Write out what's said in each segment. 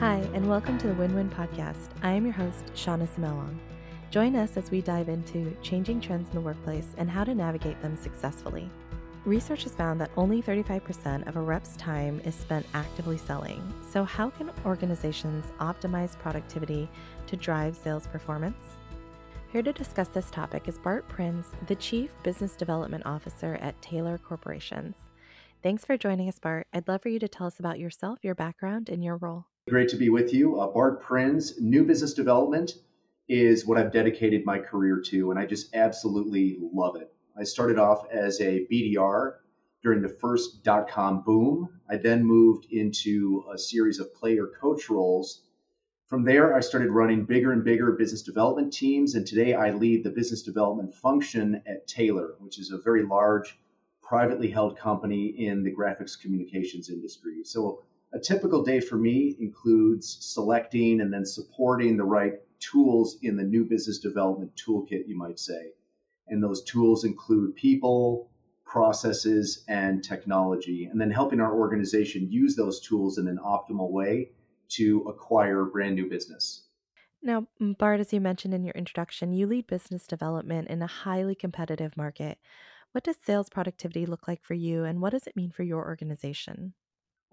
Hi, and welcome to the Win Win Podcast. I am your host, Shawnna Sumaoang. Join us as we dive into changing trends in the workplace and how to navigate them successfully. Research has found that only 35% of a rep's time is spent actively selling. So, how can organizations optimize productivity to drive sales performance? Here to discuss this topic is Bart Prins, the Chief Business Development Officer at Taylor Corporations. Thanks for joining us, Bart. I'd love for you to tell us about yourself, your background, and your role. Great to be with you. Uh, Bart Prins, new business development is what I've dedicated my career to, and I just absolutely love it. I started off as a BDR during the first dot com boom. I then moved into a series of player coach roles. From there, I started running bigger and bigger business development teams, and today I lead the business development function at Taylor, which is a very large privately held company in the graphics communications industry. So a typical day for me includes selecting and then supporting the right tools in the new business development toolkit, you might say. And those tools include people, processes, and technology, and then helping our organization use those tools in an optimal way to acquire brand new business. Now, Bart, as you mentioned in your introduction, you lead business development in a highly competitive market. What does sales productivity look like for you, and what does it mean for your organization?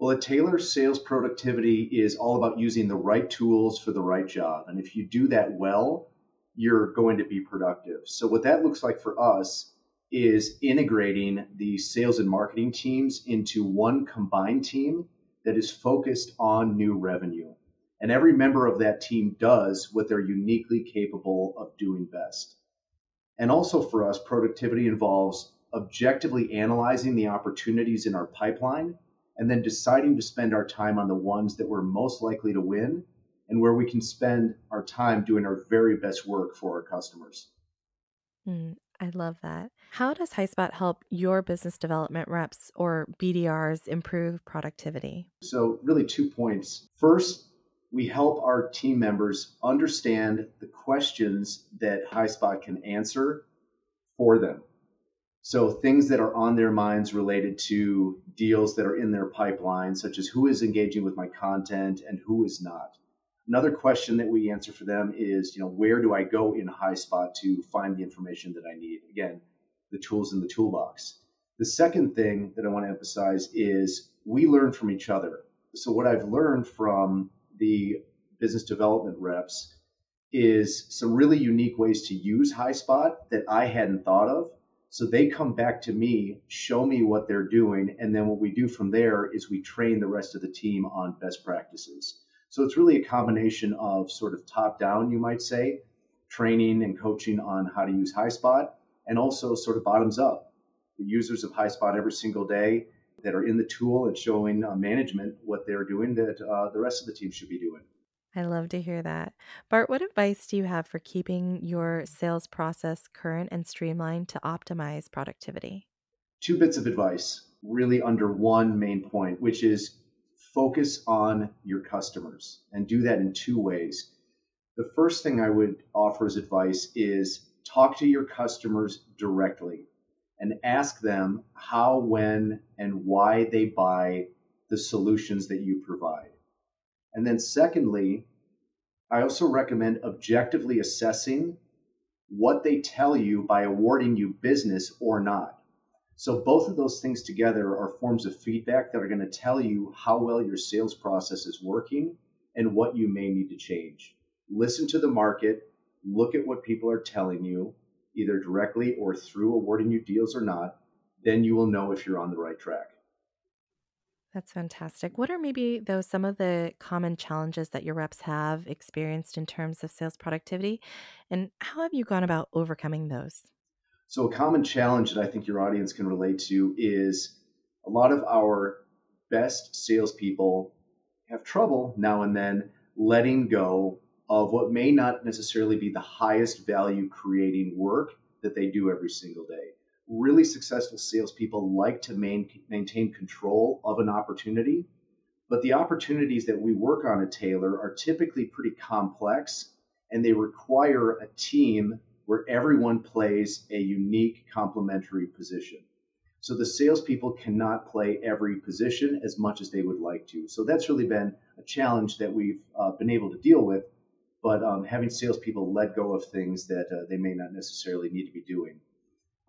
Well, at Taylor, sales productivity is all about using the right tools for the right job. And if you do that well, you're going to be productive. So, what that looks like for us is integrating the sales and marketing teams into one combined team that is focused on new revenue. And every member of that team does what they're uniquely capable of doing best. And also for us, productivity involves objectively analyzing the opportunities in our pipeline and then deciding to spend our time on the ones that we're most likely to win and where we can spend our time doing our very best work for our customers. Mm, I love that. How does HighSpot help your business development reps or BDRs improve productivity? So, really, two points. First, we help our team members understand the questions that HighSpot can answer for them. So things that are on their minds related to deals that are in their pipeline, such as who is engaging with my content and who is not. Another question that we answer for them is, you know, where do I go in HighSpot to find the information that I need? Again, the tools in the toolbox. The second thing that I want to emphasize is we learn from each other. So what I've learned from the business development reps is some really unique ways to use HighSpot that I hadn't thought of. So they come back to me, show me what they're doing, and then what we do from there is we train the rest of the team on best practices. So it's really a combination of sort of top down, you might say, training and coaching on how to use HighSpot, and also sort of bottoms up. The users of HighSpot every single day that are in the tool and showing uh, management what they're doing that uh, the rest of the team should be doing. I love to hear that. Bart, what advice do you have for keeping your sales process current and streamlined to optimize productivity? Two bits of advice, really under one main point, which is focus on your customers and do that in two ways. The first thing I would offer as advice is talk to your customers directly and ask them how, when, and why they buy the solutions that you provide. And then, secondly, I also recommend objectively assessing what they tell you by awarding you business or not. So, both of those things together are forms of feedback that are going to tell you how well your sales process is working and what you may need to change. Listen to the market, look at what people are telling you, either directly or through awarding you deals or not. Then you will know if you're on the right track. That's fantastic. What are maybe those some of the common challenges that your reps have experienced in terms of sales productivity? And how have you gone about overcoming those? So, a common challenge that I think your audience can relate to is a lot of our best salespeople have trouble now and then letting go of what may not necessarily be the highest value creating work that they do every single day really successful salespeople like to main, maintain control of an opportunity, but the opportunities that we work on at Taylor are typically pretty complex and they require a team where everyone plays a unique complementary position. So the salespeople cannot play every position as much as they would like to. So that's really been a challenge that we've uh, been able to deal with. But um, having salespeople let go of things that uh, they may not necessarily need to be doing.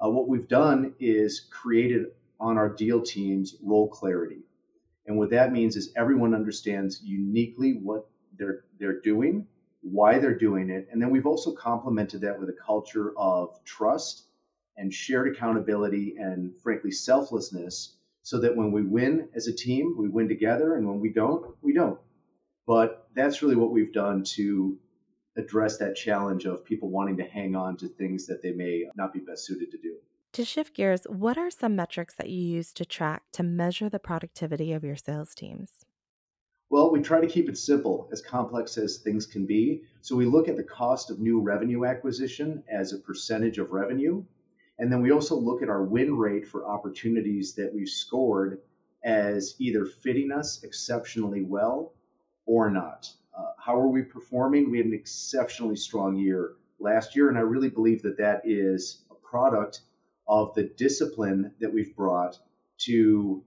Uh, what we've done is created on our deal teams role clarity. And what that means is everyone understands uniquely what they're they're doing, why they're doing it, and then we've also complemented that with a culture of trust and shared accountability and frankly selflessness so that when we win as a team, we win together and when we don't, we don't. But that's really what we've done to address that challenge of people wanting to hang on to things that they may not be best suited to do. To shift gears, what are some metrics that you use to track to measure the productivity of your sales teams? Well, we try to keep it simple, as complex as things can be. So we look at the cost of new revenue acquisition as a percentage of revenue. And then we also look at our win rate for opportunities that we've scored as either fitting us exceptionally well or not. Uh, how are we performing? We had an exceptionally strong year last year, and I really believe that that is a product of the discipline that we've brought to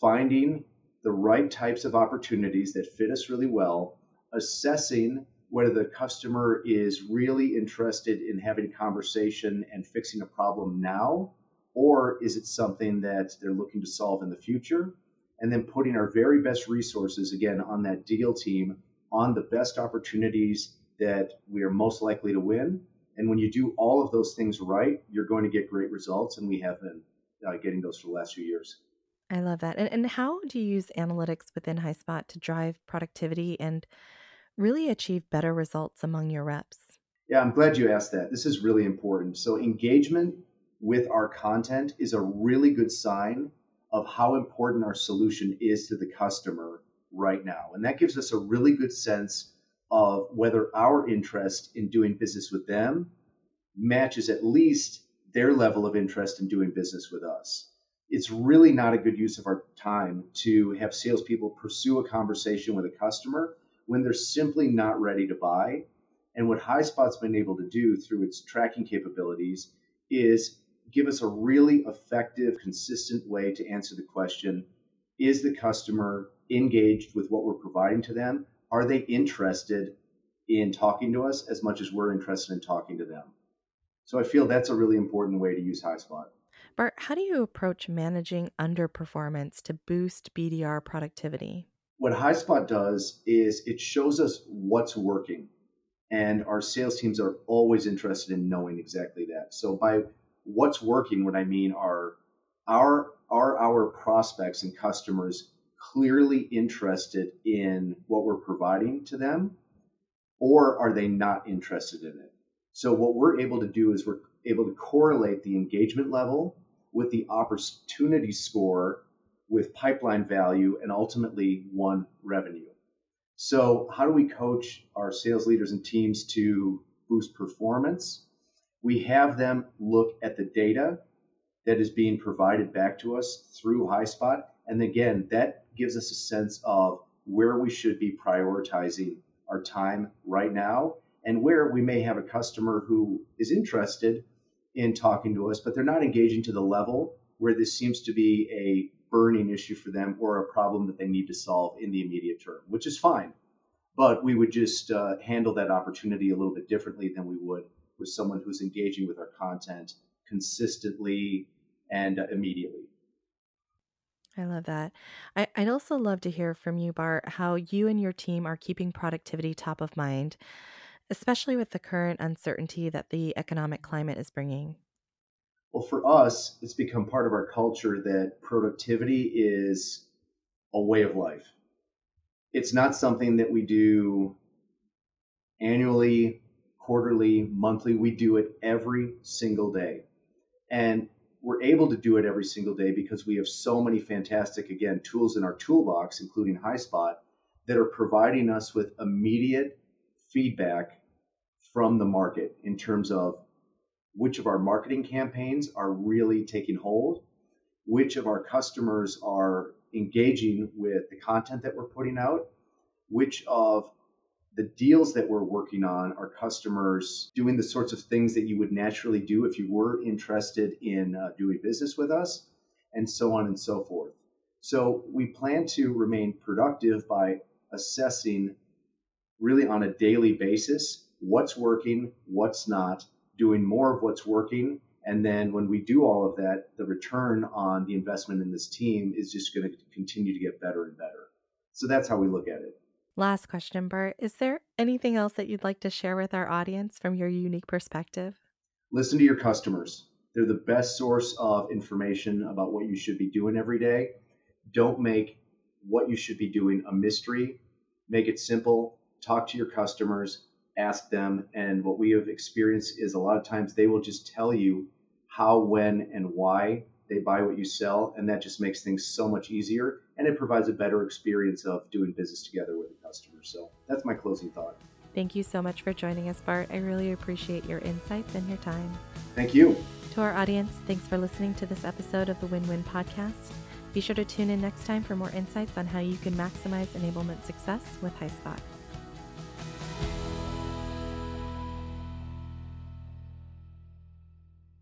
finding the right types of opportunities that fit us really well, assessing whether the customer is really interested in having a conversation and fixing a problem now, or is it something that they're looking to solve in the future? And then putting our very best resources again on that deal team on the best opportunities that we are most likely to win. And when you do all of those things right, you're going to get great results. And we have been uh, getting those for the last few years. I love that. And, and how do you use analytics within HighSpot to drive productivity and really achieve better results among your reps? Yeah, I'm glad you asked that. This is really important. So, engagement with our content is a really good sign of how important our solution is to the customer right now. And that gives us a really good sense of whether our interest in doing business with them matches at least their level of interest in doing business with us. It's really not a good use of our time to have salespeople pursue a conversation with a customer when they're simply not ready to buy. And what HighSpot's been able to do through its tracking capabilities is give us a really effective, consistent way to answer the question Is the customer engaged with what we're providing to them? Are they interested in talking to us as much as we're interested in talking to them? So I feel that's a really important way to use HighSpot. Bart, how do you approach managing underperformance to boost BDR productivity? what HighSpot does is it shows us what's working. And our sales teams are always interested in knowing exactly that. So by what's working, what I mean are are are our prospects and customers clearly interested in what we're providing to them or are they not interested in it? So what we're able to do is we're able to correlate the engagement level with the opportunity score with pipeline value and ultimately won revenue. So, how do we coach our sales leaders and teams to boost performance? We have them look at the data that is being provided back to us through HighSpot. And again, that gives us a sense of where we should be prioritizing our time right now and where we may have a customer who is interested in talking to us, but they're not engaging to the level where this seems to be a burning issue for them or a problem that they need to solve in the immediate term, which is fine. But we would just uh, handle that opportunity a little bit differently than we would with someone who's engaging with our content consistently and immediately. I love that. I, would also love to hear from you, Bart, how you and your team are keeping productivity top of mind, especially with the current uncertainty that the economic climate is bringing. Well, for us, it's become part of our culture that productivity is a way of life. It's not something that we do annually, quarterly, monthly. We do it every single day. And we're able to do it every single day because we have so many fantastic, again, tools in our toolbox, including HighSpot, that are providing us with immediate feedback from the market in terms of which of our marketing campaigns are really taking hold, which of our customers are engaging with the content that we're putting out, which of the deals that we're working on are customers doing the sorts of things that you would naturally do if you were interested in uh, doing business with us. and so on and so forth. So we plan to remain productive by assessing really on a daily basis what's working, what's not, doing more of what's working. And then when we do all of that, the return on the investment in this team is just going to continue to get better and better. So that's how we look at it. Last question, Bert. Is there anything else that you'd like to share with our audience from your unique perspective? Listen to your customers. They're the best source of information about what you should be doing every day. Don't make what you should be doing a mystery. Make it simple. Talk to your customers, ask them. And what we have experienced is a lot of times they will just tell you how, when, and why they buy what you sell. And that just makes things so much easier. And it provides a better experience of doing business together with the customer. So that's my closing thought. Thank you so much for joining us, Bart. I really appreciate your insights and your time. Thank you. To our audience, thanks for listening to this episode of the Win Win Podcast. Be sure to tune in next time for more insights on how you can maximize enablement success with HighSpot.